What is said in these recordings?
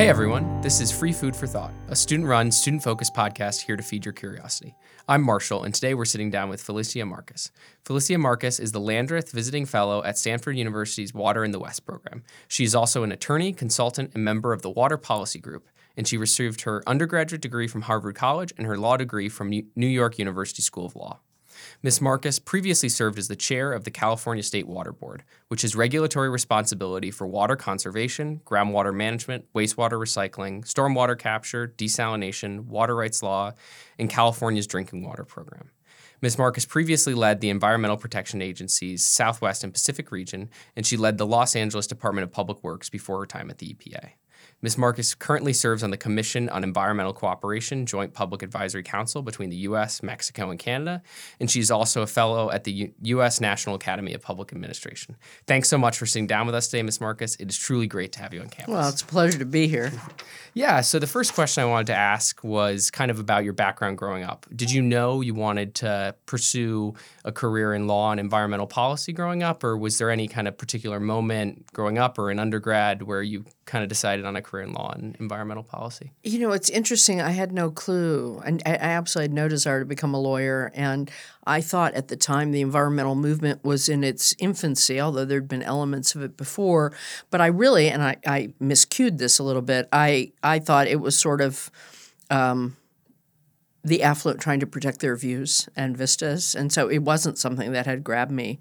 Hey everyone, this is Free Food for Thought, a student run, student focused podcast here to feed your curiosity. I'm Marshall, and today we're sitting down with Felicia Marcus. Felicia Marcus is the Landreth Visiting Fellow at Stanford University's Water in the West program. She is also an attorney, consultant, and member of the Water Policy Group, and she received her undergraduate degree from Harvard College and her law degree from New York University School of Law. Ms. Marcus previously served as the chair of the California State Water Board, which has regulatory responsibility for water conservation, groundwater management, wastewater recycling, stormwater capture, desalination, water rights law, and California's drinking water program. Ms. Marcus previously led the Environmental Protection Agency's Southwest and Pacific region, and she led the Los Angeles Department of Public Works before her time at the EPA. Ms. Marcus currently serves on the Commission on Environmental Cooperation Joint Public Advisory Council between the U.S., Mexico, and Canada, and she's also a fellow at the U- U.S. National Academy of Public Administration. Thanks so much for sitting down with us today, Ms. Marcus. It is truly great to have you on campus. Well, it's a pleasure to be here. yeah, so the first question I wanted to ask was kind of about your background growing up. Did you know you wanted to pursue a career in law and environmental policy growing up, or was there any kind of particular moment growing up or in undergrad where you kind of decided on a career in law and environmental policy? You know, it's interesting. I had no clue. And I, absolutely had no desire to become a lawyer. And I thought at the time the environmental movement was in its infancy, although there'd been elements of it before. But I really, and I, I miscued this a little bit, I, I thought it was sort of um, the affluent trying to protect their views and vistas. And so it wasn't something that had grabbed me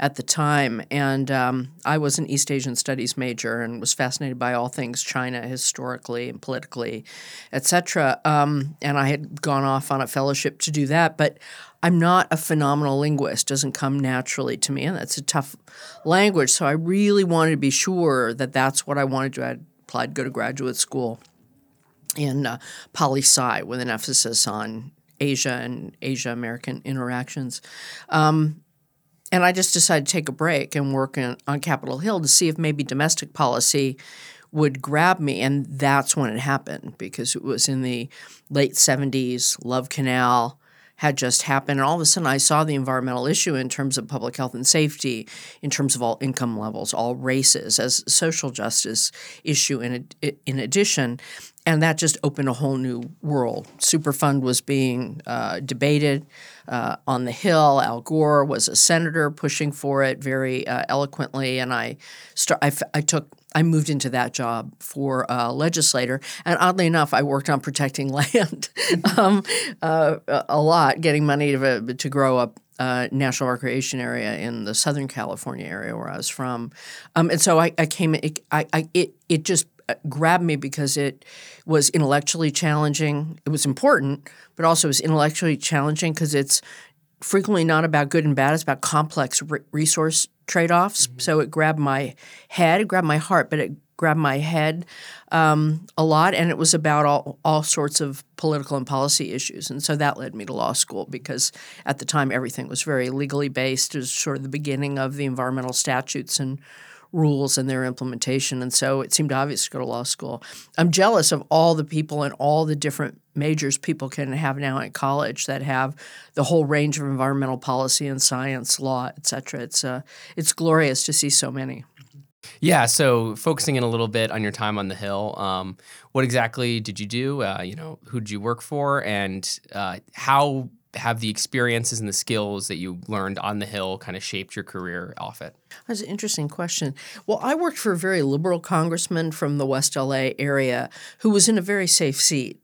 at the time. And um, I was an East Asian studies major and was fascinated by all things China historically and politically, et cetera. Um, and I had gone off on a fellowship to do that. But I'm not a phenomenal linguist, doesn't come naturally to me. And that's a tough language. So I really wanted to be sure that that's what I wanted to. I applied to go to graduate school in uh, poli sci with an emphasis on Asia and Asia American interactions. Um, and I just decided to take a break and work in, on Capitol Hill to see if maybe domestic policy would grab me. And that's when it happened because it was in the late 70s, Love Canal had just happened. And all of a sudden, I saw the environmental issue in terms of public health and safety, in terms of all income levels, all races, as social justice issue in, in addition and that just opened a whole new world. Superfund was being uh, debated uh, on the Hill. Al Gore was a senator pushing for it very uh, eloquently, and I, start, I, I, took I moved into that job for a legislator. And oddly enough, I worked on protecting land um, uh, a lot, getting money to, to grow up uh, national recreation area in the Southern California area where I was from, um, and so I, I came. It, I, I, it, it just grabbed me because it was intellectually challenging. It was important, but also it was intellectually challenging because it's frequently not about good and bad. It's about complex re- resource trade offs. Mm-hmm. So it grabbed my head, it grabbed my heart, but it grabbed my head um, a lot. And it was about all, all sorts of political and policy issues. And so that led me to law school because at the time everything was very legally based. It was sort of the beginning of the environmental statutes and rules and their implementation. And so it seemed obvious to go to law school. I'm jealous of all the people and all the different majors people can have now at college that have the whole range of environmental policy and science, law, et cetera. It's, uh, it's glorious to see so many. Yeah, so focusing in a little bit on your time on the Hill, um, what exactly did you do? Uh, you know, who did you work for, and uh, how have the experiences and the skills that you learned on the Hill kind of shaped your career off it? That's an interesting question. Well, I worked for a very liberal congressman from the West LA area who was in a very safe seat.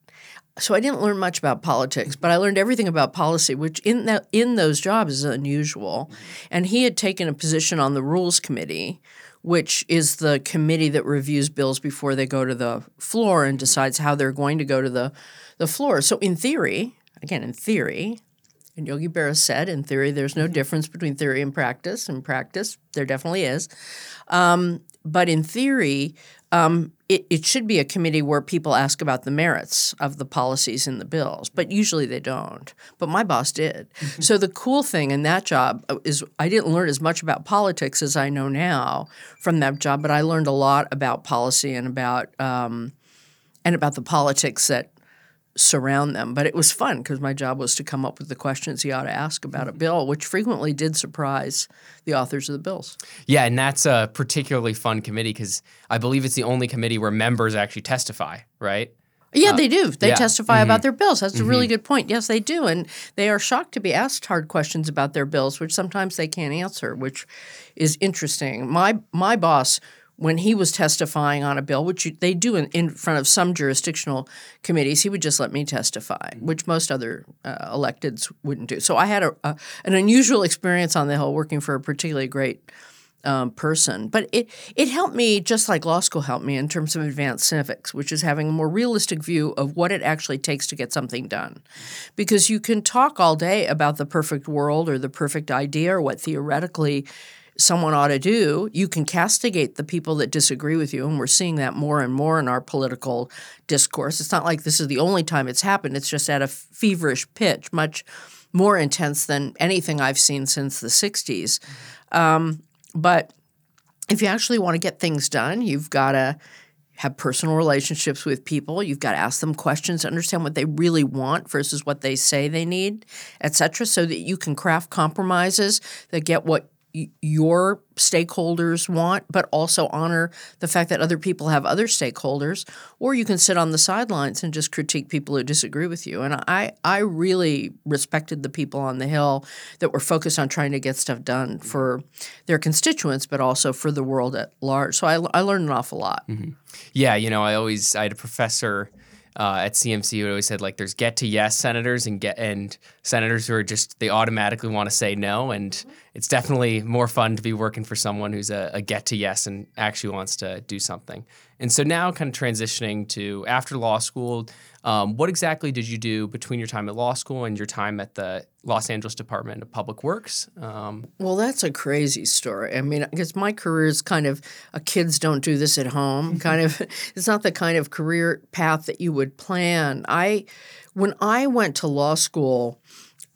So I didn't learn much about politics, but I learned everything about policy, which in that in those jobs is unusual. And he had taken a position on the Rules Committee, which is the committee that reviews bills before they go to the floor and decides how they're going to go to the, the floor. So in theory, again, in theory, and Yogi Berra said, in theory, there's no difference between theory and practice. In practice, there definitely is. Um, but in theory, um, it, it, should be a committee where people ask about the merits of the policies in the bills, but usually they don't. But my boss did. Mm-hmm. So the cool thing in that job uh, is I didn't learn as much about politics as I know now from that job, but I learned a lot about policy and about um, and about the politics that surround them. But it was fun because my job was to come up with the questions he ought to ask about a mm-hmm. bill, which frequently did surprise the authors of the bills. Yeah, and that's a particularly fun committee because I believe it's the only committee where members actually testify, right? Yeah, uh, they do. They yeah. testify mm-hmm. about their bills. That's a really mm-hmm. good point. Yes, they do. And they are shocked to be asked hard questions about their bills, which sometimes they can't answer, which is interesting. My my boss when he was testifying on a bill, which you, they do in, in front of some jurisdictional committees, he would just let me testify, which most other uh, electeds wouldn't do. So I had a, a, an unusual experience on the Hill working for a particularly great um, person. But it it helped me just like law school helped me in terms of advanced civics, which is having a more realistic view of what it actually takes to get something done. Because you can talk all day about the perfect world or the perfect idea or what theoretically someone ought to do, you can castigate the people that disagree with you. And we're seeing that more and more in our political discourse. It's not like this is the only time it's happened, it's just at a feverish pitch, much more intense than anything I've seen since the 60s. Um, but if you actually want to get things done, you've got to have personal relationships with people. You've got to ask them questions to understand what they really want versus what they say they need, et cetera, so that you can craft compromises that get what your stakeholders want, but also honor the fact that other people have other stakeholders. Or you can sit on the sidelines and just critique people who disagree with you. And I, I really respected the people on the Hill that were focused on trying to get stuff done for their constituents, but also for the world at large. So I, I learned an awful lot. Mm-hmm. Yeah, you know, I always I had a professor uh, at CMC who always said like there's get to yes senators and get and senators who are just they automatically want to say no and it's definitely more fun to be working for someone who's a, a get to yes and actually wants to do something. And so now, kind of transitioning to after law school, um, what exactly did you do between your time at law school and your time at the Los Angeles Department of Public Works? Um, well, that's a crazy story. I mean, because my career is kind of a kids don't do this at home kind of. It's not the kind of career path that you would plan. I, when I went to law school,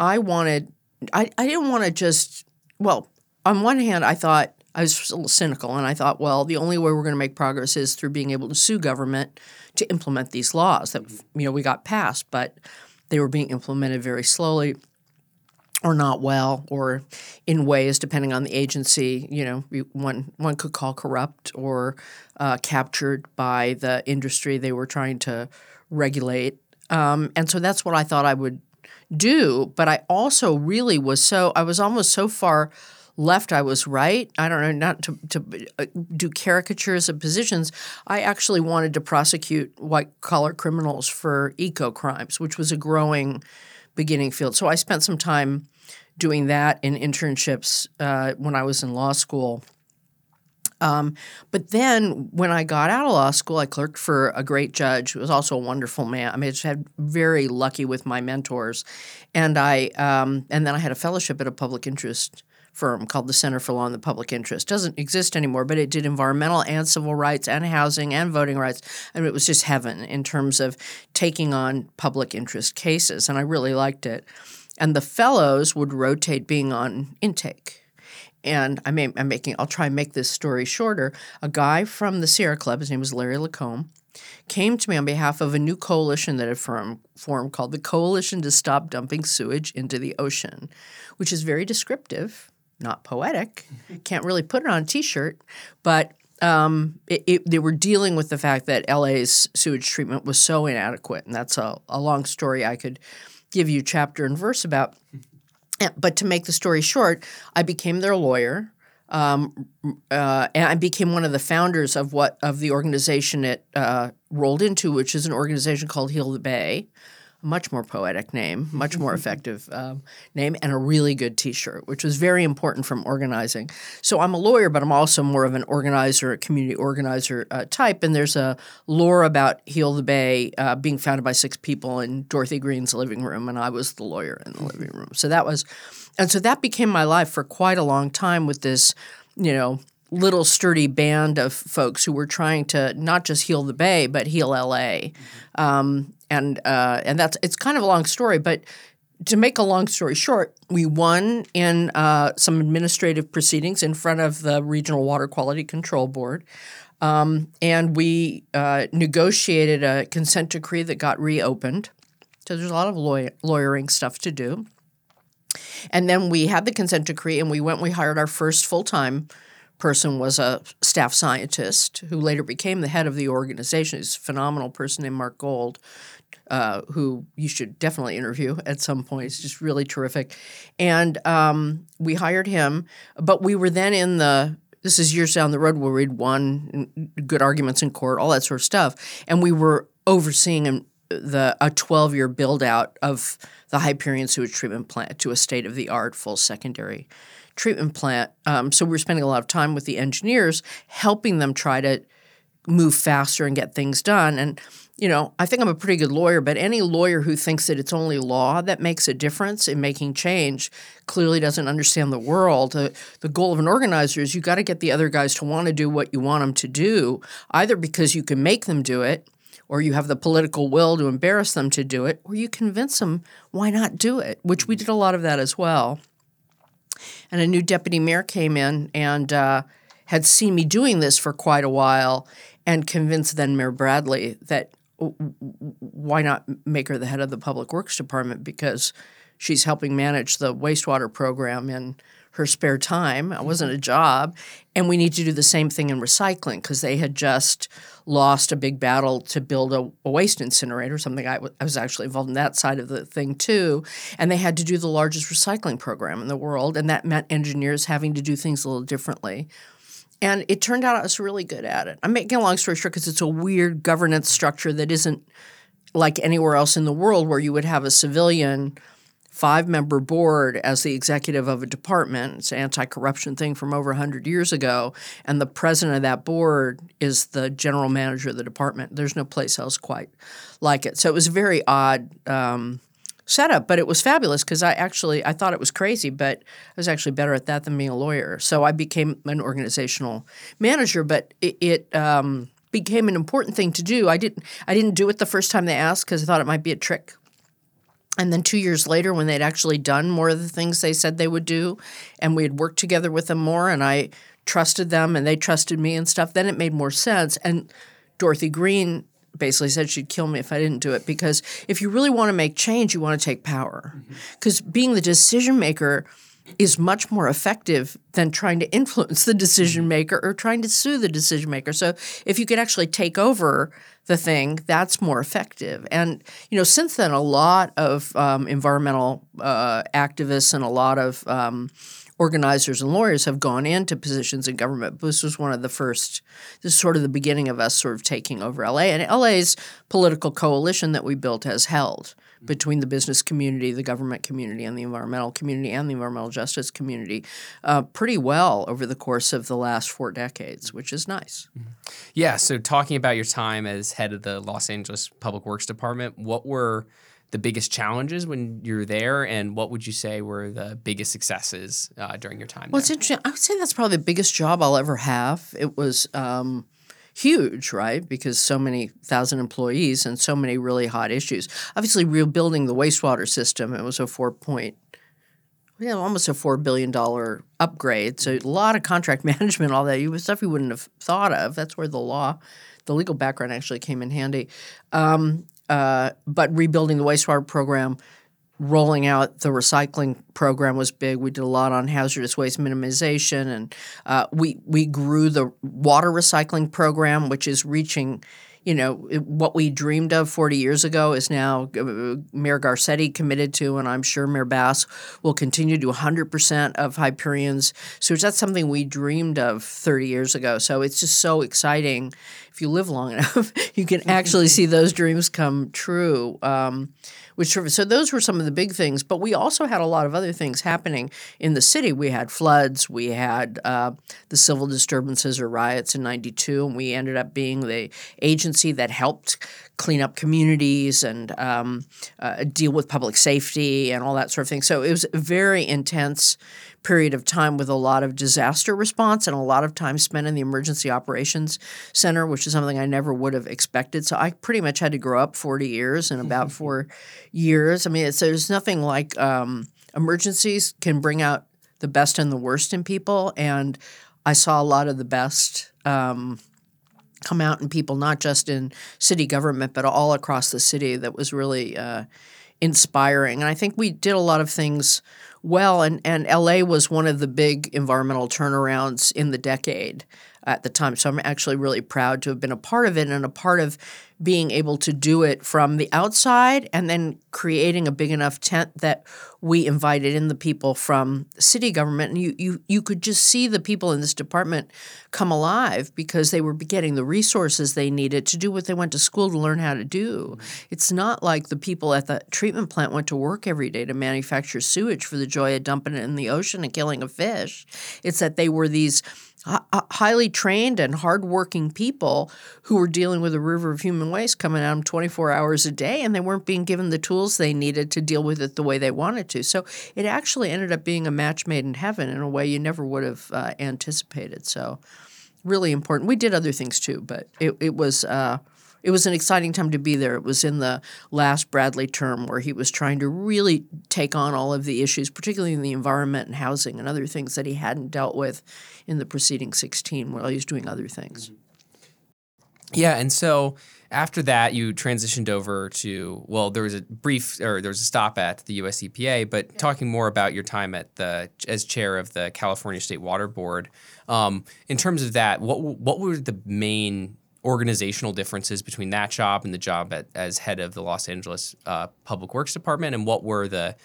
I wanted. I, I didn't want to just. Well, on one hand, I thought I was a little cynical, and I thought, well, the only way we're going to make progress is through being able to sue government to implement these laws that you know we got passed, but they were being implemented very slowly or not well or in ways depending on the agency you know one one could call corrupt or uh, captured by the industry they were trying to regulate. Um, and so that's what i thought i would do but i also really was so i was almost so far left I was right. I don't know, not to, to uh, do caricatures of positions. I actually wanted to prosecute white collar criminals for eco crimes, which was a growing beginning field. So I spent some time doing that in internships uh, when I was in law school. Um, but then when I got out of law school, I clerked for a great judge who was also a wonderful man. I mean, I just had very lucky with my mentors, and I um, and then I had a fellowship at a public interest firm called the Center for Law and the Public Interest. Doesn't exist anymore, but it did environmental and civil rights and housing and voting rights. and it was just heaven in terms of taking on public interest cases. And I really liked it. And the fellows would rotate being on intake. And I may, I'm making, I'll try and make this story shorter. A guy from the Sierra Club, his name was Larry Lacombe, came to me on behalf of a new coalition that had formed, formed called the Coalition to Stop Dumping Sewage into the Ocean, which is very descriptive not poetic. Can't really put it on a T-shirt, but um, it, it, they were dealing with the fact that LA's sewage treatment was so inadequate, and that's a, a long story I could give you chapter and verse about. But to make the story short, I became their lawyer. Um, uh, and I became one of the founders of what of the organization it uh, rolled into, which is an organization called Heal the Bay, much more poetic name, much more effective um, name, and a really good T-shirt, which was very important from organizing. So I'm a lawyer, but I'm also more of an organizer, a community organizer uh, type. And there's a lore about Heal the Bay uh, being founded by six people in Dorothy Green's living room, and I was the lawyer in the living room. So that was, and so that became my life for quite a long time with this, you know, little sturdy band of folks who were trying to not just heal the Bay but heal LA, um, and uh, and that's it's kind of a long story, but to make a long story short, we won in uh, some administrative proceedings in front of the Regional Water Quality Control Board. Um, and we uh, negotiated a consent decree that got reopened. So there's a lot of law- lawyering stuff to do. And then we had the consent decree and we went, we hired our first full time person was a staff scientist who later became the head of the organization. He's a phenomenal person named Mark Gold, uh, who you should definitely interview at some point. He's just really terrific. And um, we hired him, but we were then in the this is years down the road where we'd won good arguments in court, all that sort of stuff, and we were overseeing the a 12 year build out of the Hyperion sewage treatment plant to a state of the art full secondary treatment plant. Um, so we were spending a lot of time with the engineers, helping them try to move faster and get things done. And you know, I think I'm a pretty good lawyer, but any lawyer who thinks that it's only law that makes a difference in making change clearly doesn't understand the world. The goal of an organizer is you got to get the other guys to want to do what you want them to do, either because you can make them do it or you have the political will to embarrass them to do it, or you convince them why not do it, which we did a lot of that as well. And a new deputy mayor came in and uh, had seen me doing this for quite a while and convinced then Mayor Bradley that why not make her the head of the public works department because she's helping manage the wastewater program in her spare time. It wasn't a job. And we need to do the same thing in recycling because they had just lost a big battle to build a, a waste incinerator, something I, w- I was actually involved in that side of the thing too. And they had to do the largest recycling program in the world. And that meant engineers having to do things a little differently. And it turned out I was really good at it. I'm making a long story short because it's a weird governance structure that isn't like anywhere else in the world where you would have a civilian – five member board as the executive of a department. It's an anti corruption thing from over 100 years ago. And the president of that board is the general manager of the department. There's no place else quite like it. So it was a very odd. Um, setup but it was fabulous because i actually i thought it was crazy but i was actually better at that than being a lawyer so i became an organizational manager but it, it um, became an important thing to do i didn't i didn't do it the first time they asked because i thought it might be a trick and then two years later, when they'd actually done more of the things they said they would do, and we had worked together with them more, and I trusted them and they trusted me and stuff, then it made more sense. And Dorothy Green basically said she'd kill me if I didn't do it because if you really want to make change, you want to take power. Because mm-hmm. being the decision maker is much more effective than trying to influence the decision maker or trying to sue the decision maker. So if you could actually take over the thing, that's more effective. And you know, since then, a lot of um, environmental uh, activists and a lot of um, organizers and lawyers have gone into positions in government. This was one of the first. This is sort of the beginning of us sort of taking over LA, and LA's political coalition that we built has held between the business community, the government community, and the environmental community and the environmental justice community uh, pretty well over the course of the last four decades, which is nice. Mm-hmm. Yeah. So, talking about your time as head of the Los Angeles Public Works Department, what were the biggest challenges when you're there, and what would you say were the biggest successes uh, during your time? Well, there? it's interesting. I would say that's probably the biggest job I'll ever have. It was. Um, huge, right? Because so many thousand employees and so many really hot issues. Obviously, rebuilding the wastewater system, it was a four point, yeah, almost a four billion dollar upgrade. So a lot of contract management, all that stuff you wouldn't have thought of. That's where the law, the legal background actually came in handy. Um, uh, but rebuilding the wastewater program rolling out the recycling program was big. We did a lot on hazardous waste minimization, and uh, we we grew the water recycling program, which is reaching. You know what we dreamed of 40 years ago is now uh, Mayor Garcetti committed to, and I'm sure Mayor Bass will continue to 100% of Hyperion's. So that's something we dreamed of 30 years ago. So it's just so exciting. If you live long enough, you can actually see those dreams come true. Um, which so those were some of the big things. But we also had a lot of other things happening in the city. We had floods, we had uh, the civil disturbances or riots in '92, and we ended up being the agency that helped clean up communities and um, uh, deal with public safety and all that sort of thing. So it was a very intense period of time with a lot of disaster response and a lot of time spent in the emergency operations center, which is something I never would have expected. So I pretty much had to grow up 40 years in about four years. I mean, it's, there's nothing like um, emergencies can bring out the best and the worst in people. And I saw a lot of the best. Um, come out in people, not just in city government, but all across the city that was really uh, inspiring. And I think we did a lot of things well. And, and LA was one of the big environmental turnarounds in the decade at the time. So I'm actually really proud to have been a part of it and a part of being able to do it from the outside and then creating a big enough tent that we invited in the people from city government and you you you could just see the people in this department come alive because they were getting the resources they needed to do what they went to school to learn how to do. It's not like the people at the treatment plant went to work every day to manufacture sewage for the joy of dumping it in the ocean and killing a fish. It's that they were these highly trained and hardworking people who were dealing with a river of human waste coming at them 24 hours a day, and they weren't being given the tools they needed to deal with it the way they wanted to. So it actually ended up being a match made in heaven in a way you never would have uh, anticipated. So really important. We did other things too, but it, it was. Uh, it was an exciting time to be there. It was in the last Bradley term where he was trying to really take on all of the issues, particularly in the environment and housing and other things that he hadn't dealt with in the preceding 16 while he was doing other things. Yeah, and so after that, you transitioned over to well, there was a brief or there was a stop at the U.S. EPA, but yeah. talking more about your time at the as chair of the California State Water Board. Um, in terms of that, what what were the main organizational differences between that job and the job at, as head of the Los Angeles uh, Public Works Department, and what were the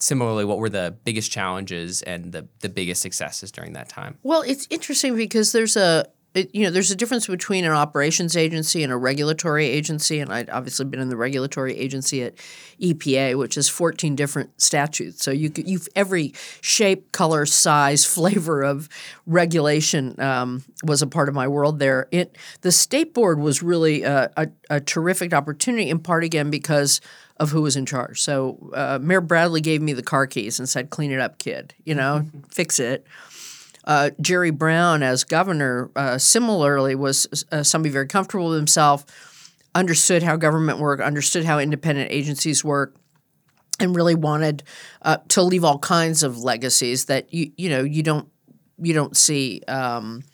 similarly what were the biggest challenges and the the biggest successes during that time? Well, it's interesting because there's a it, you know, there's a difference between an operations agency and a regulatory agency, and I'd obviously been in the regulatory agency at EPA, which is 14 different statutes. So you you've every shape, color, size, flavor of regulation um, was a part of my world there. It the state board was really a, a, a terrific opportunity, in part again because of who was in charge. So uh, Mayor Bradley gave me the car keys and said, "Clean it up, kid. You know, fix it." Uh, Jerry Brown, as governor, uh, similarly was uh, somebody very comfortable with himself, understood how government worked, understood how independent agencies work, and really wanted uh, to leave all kinds of legacies that you you know you don't you don't see. Um,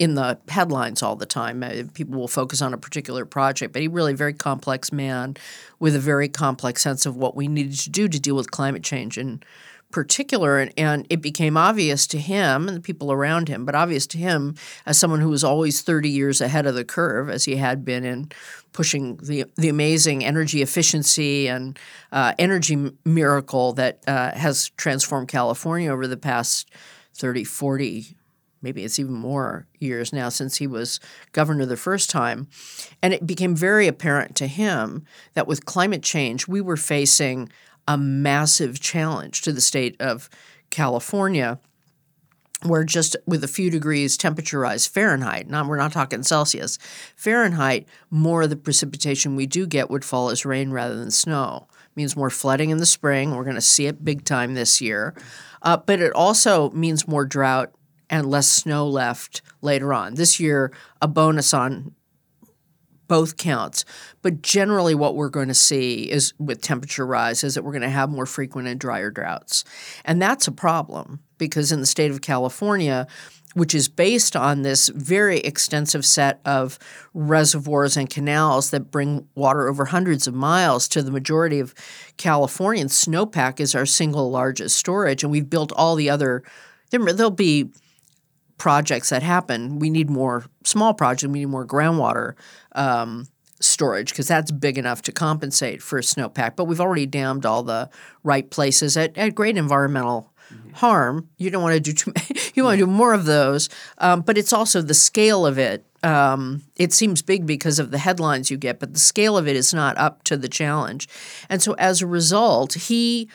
in the headlines all the time. Uh, people will focus on a particular project, but he really very complex man with a very complex sense of what we needed to do to deal with climate change and particular, and, and it became obvious to him and the people around him, but obvious to him as someone who was always 30 years ahead of the curve, as he had been in pushing the, the amazing energy efficiency and uh, energy miracle that uh, has transformed California over the past 30, 40, maybe it's even more years now since he was governor the first time. And it became very apparent to him that with climate change, we were facing a massive challenge to the state of California where just with a few degrees temperature rise Fahrenheit, not we're not talking Celsius, Fahrenheit, more of the precipitation we do get would fall as rain rather than snow. Means more flooding in the spring. We're going to see it big time this year, uh, but it also means more drought and less snow left later on. This year, a bonus on both counts. But generally, what we're going to see is with temperature rise is that we're going to have more frequent and drier droughts. And that's a problem because in the state of California, which is based on this very extensive set of reservoirs and canals that bring water over hundreds of miles to the majority of Californians. Snowpack is our single largest storage, and we've built all the other. There'll be projects that happen. We need more small projects. We need more groundwater um, storage because that's big enough to compensate for a snowpack. But we've already dammed all the right places at, at great environmental mm-hmm. harm. You don't want to do too. you want to do more of those, um, but it's also the scale of it. Um, it seems big because of the headlines you get, but the scale of it is not up to the challenge. And so, as a result, he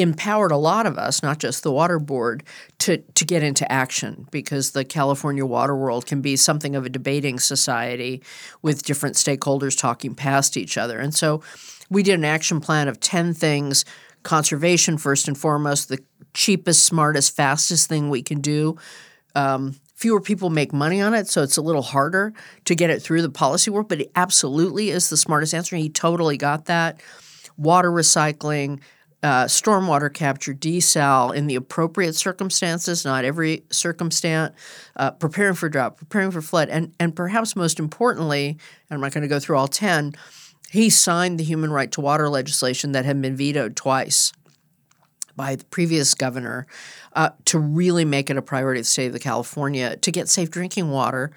empowered a lot of us, not just the water board, to to get into action because the California water world can be something of a debating society with different stakeholders talking past each other. And so we did an action plan of 10 things, conservation first and foremost, the cheapest, smartest, fastest thing we can do. Um, fewer people make money on it, so it's a little harder to get it through the policy work, but it absolutely is the smartest answer. He totally got that. Water recycling, uh, stormwater capture, desal in the appropriate circumstances, not every circumstance, uh, preparing for drought, preparing for flood, and, and perhaps most importantly, and I'm not going to go through all 10, he signed the human right to water legislation that had been vetoed twice by the previous governor uh, to really make it a priority of the state of California to get safe drinking water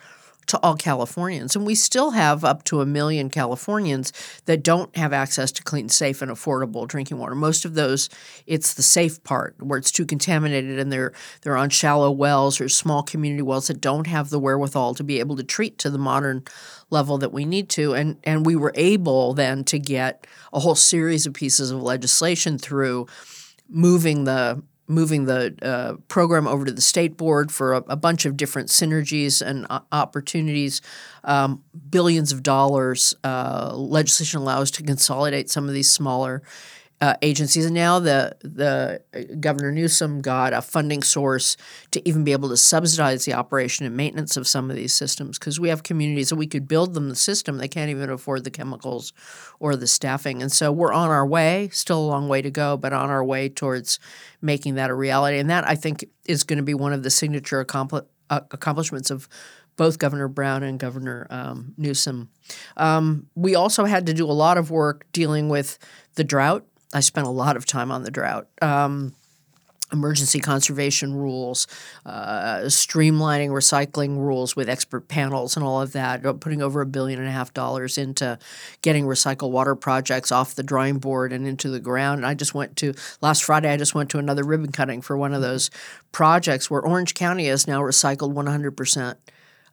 to all Californians. And we still have up to a million Californians that don't have access to clean, safe, and affordable drinking water. Most of those, it's the safe part where it's too contaminated and they're they're on shallow wells or small community wells that don't have the wherewithal to be able to treat to the modern level that we need to. And and we were able then to get a whole series of pieces of legislation through moving the moving the uh, program over to the state board for a, a bunch of different synergies and uh, opportunities. Um, billions of dollars uh, legislation allows to consolidate some of these smaller uh, agencies. And now the the uh, Governor Newsom got a funding source to even be able to subsidize the operation and maintenance of some of these systems because we have communities that we could build them the system they can't even afford the chemicals or the staffing. And so we're on our way, still a long way to go, but on our way towards making that a reality. And that I think is going to be one of the signature accompli- uh, accomplishments of both Governor Brown and Governor um, Newsom. Um, we also had to do a lot of work dealing with the drought I spent a lot of time on the drought. Um, emergency conservation rules, uh, streamlining recycling rules with expert panels and all of that, uh, putting over a billion and a half dollars into getting recycled water projects off the drawing board and into the ground. And I just went to, last Friday, I just went to another ribbon cutting for one of those projects where Orange County has now recycled 100%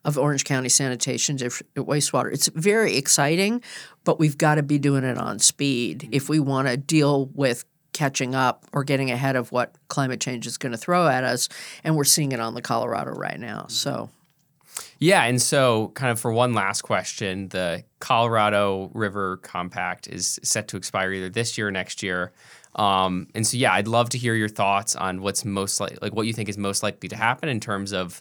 of Orange County sanitation to wastewater. It's very exciting, but we've got to be doing it on speed if we want to deal with catching up or getting ahead of what climate change is going to throw at us. And we're seeing it on the Colorado right now. So. Yeah, and so kind of for one last question, the Colorado River Compact is set to expire either this year or next year. Um, and so, yeah, I'd love to hear your thoughts on what's most like, like what you think is most likely to happen in terms of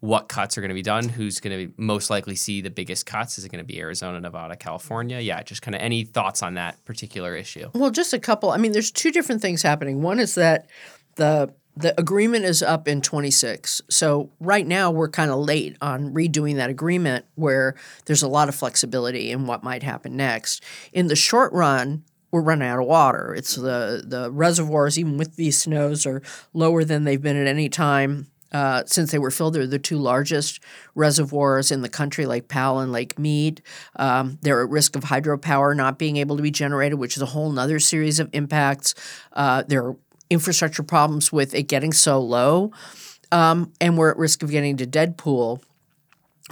what cuts are going to be done, who's going to most likely see the biggest cuts. Is it going to be Arizona, Nevada, California? Yeah, just kind of any thoughts on that particular issue? Well, just a couple. I mean, there's two different things happening. One is that the the agreement is up in 26. So right now we're kind of late on redoing that agreement where there's a lot of flexibility in what might happen next. In the short run, we're running out of water. It's the the reservoirs, even with these snows, are lower than they've been at any time uh, since they were filled, they're the two largest reservoirs in the country, Lake Powell and Lake Mead. Um, they're at risk of hydropower not being able to be generated, which is a whole other series of impacts. Uh, there are infrastructure problems with it getting so low. Um, and we're at risk of getting to dead pool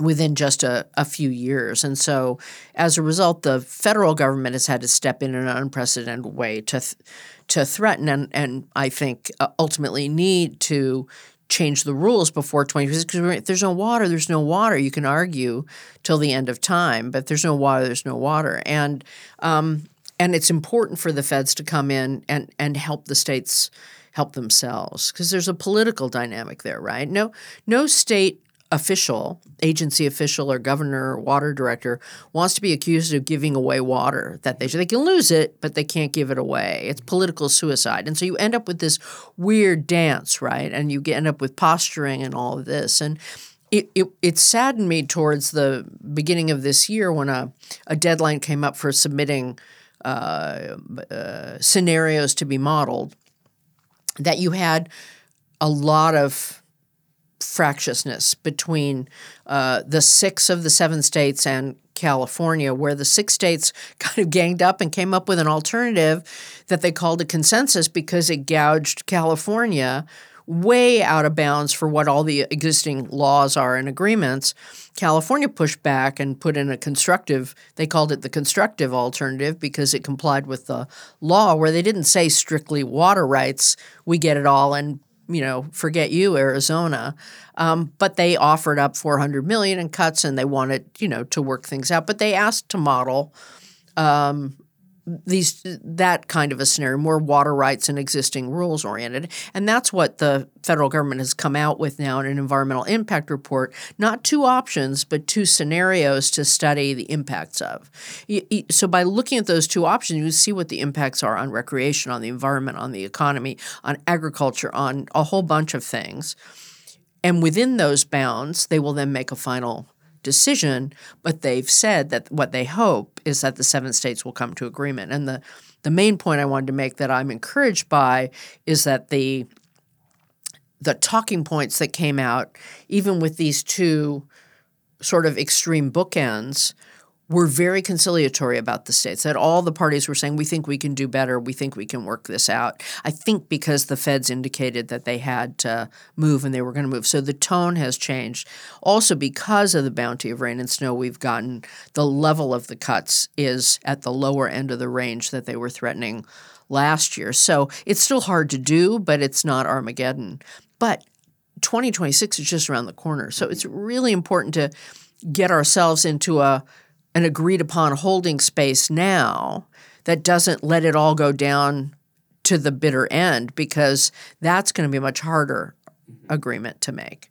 within just a, a few years. And so, as a result, the federal government has had to step in in an unprecedented way to, th- to threaten and, and I think uh, ultimately need to change the rules before 20 because if there's no water there's no water. You can argue till the end of time but there's no water there's no water. And um, and it's important for the feds to come in and and help the states help themselves because there's a political dynamic there right? No no state official, agency official or governor or water director wants to be accused of giving away water that they they can lose it, but they can't give it away. It's political suicide. And so you end up with this weird dance, right? And you end up with posturing and all of this. And it, it, it saddened me towards the beginning of this year when a, a deadline came up for submitting uh, uh, scenarios to be modeled that you had a lot of fractiousness between uh, the six of the seven states and California, where the six states kind of ganged up and came up with an alternative that they called a consensus because it gouged California way out of bounds for what all the existing laws are and agreements. California pushed back and put in a constructive, they called it the constructive alternative because it complied with the law, where they didn't say strictly water rights, we get it all, and you know, forget you, Arizona. Um, but they offered up 400 million in cuts, and they wanted, you know, to work things out. But they asked to model um, these that kind of a scenario, more water rights and existing rules oriented, and that's what the federal government has come out with now in an environmental impact report. Not two options, but two scenarios to study the impacts of. So by looking at those two options, you see what the impacts are on recreation, on the environment, on the economy, on agriculture, on a whole bunch of things. And within those bounds, they will then make a final decision, but they've said that what they hope is that the seven states will come to agreement. And the, the main point I wanted to make that I'm encouraged by is that the the talking points that came out, even with these two sort of extreme bookends, were very conciliatory about the states. That all the parties were saying, "We think we can do better. We think we can work this out." I think because the feds indicated that they had to move and they were going to move, so the tone has changed. Also, because of the bounty of rain and snow we've gotten, the level of the cuts is at the lower end of the range that they were threatening last year. So it's still hard to do, but it's not Armageddon. But 2026 is just around the corner, so it's mm-hmm. really important to get ourselves into a an agreed upon holding space now that doesn't let it all go down to the bitter end because that's going to be a much harder mm-hmm. agreement to make.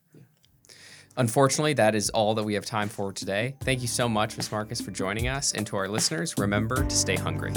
Unfortunately, that is all that we have time for today. Thank you so much, Ms. Marcus, for joining us. And to our listeners, remember to stay hungry.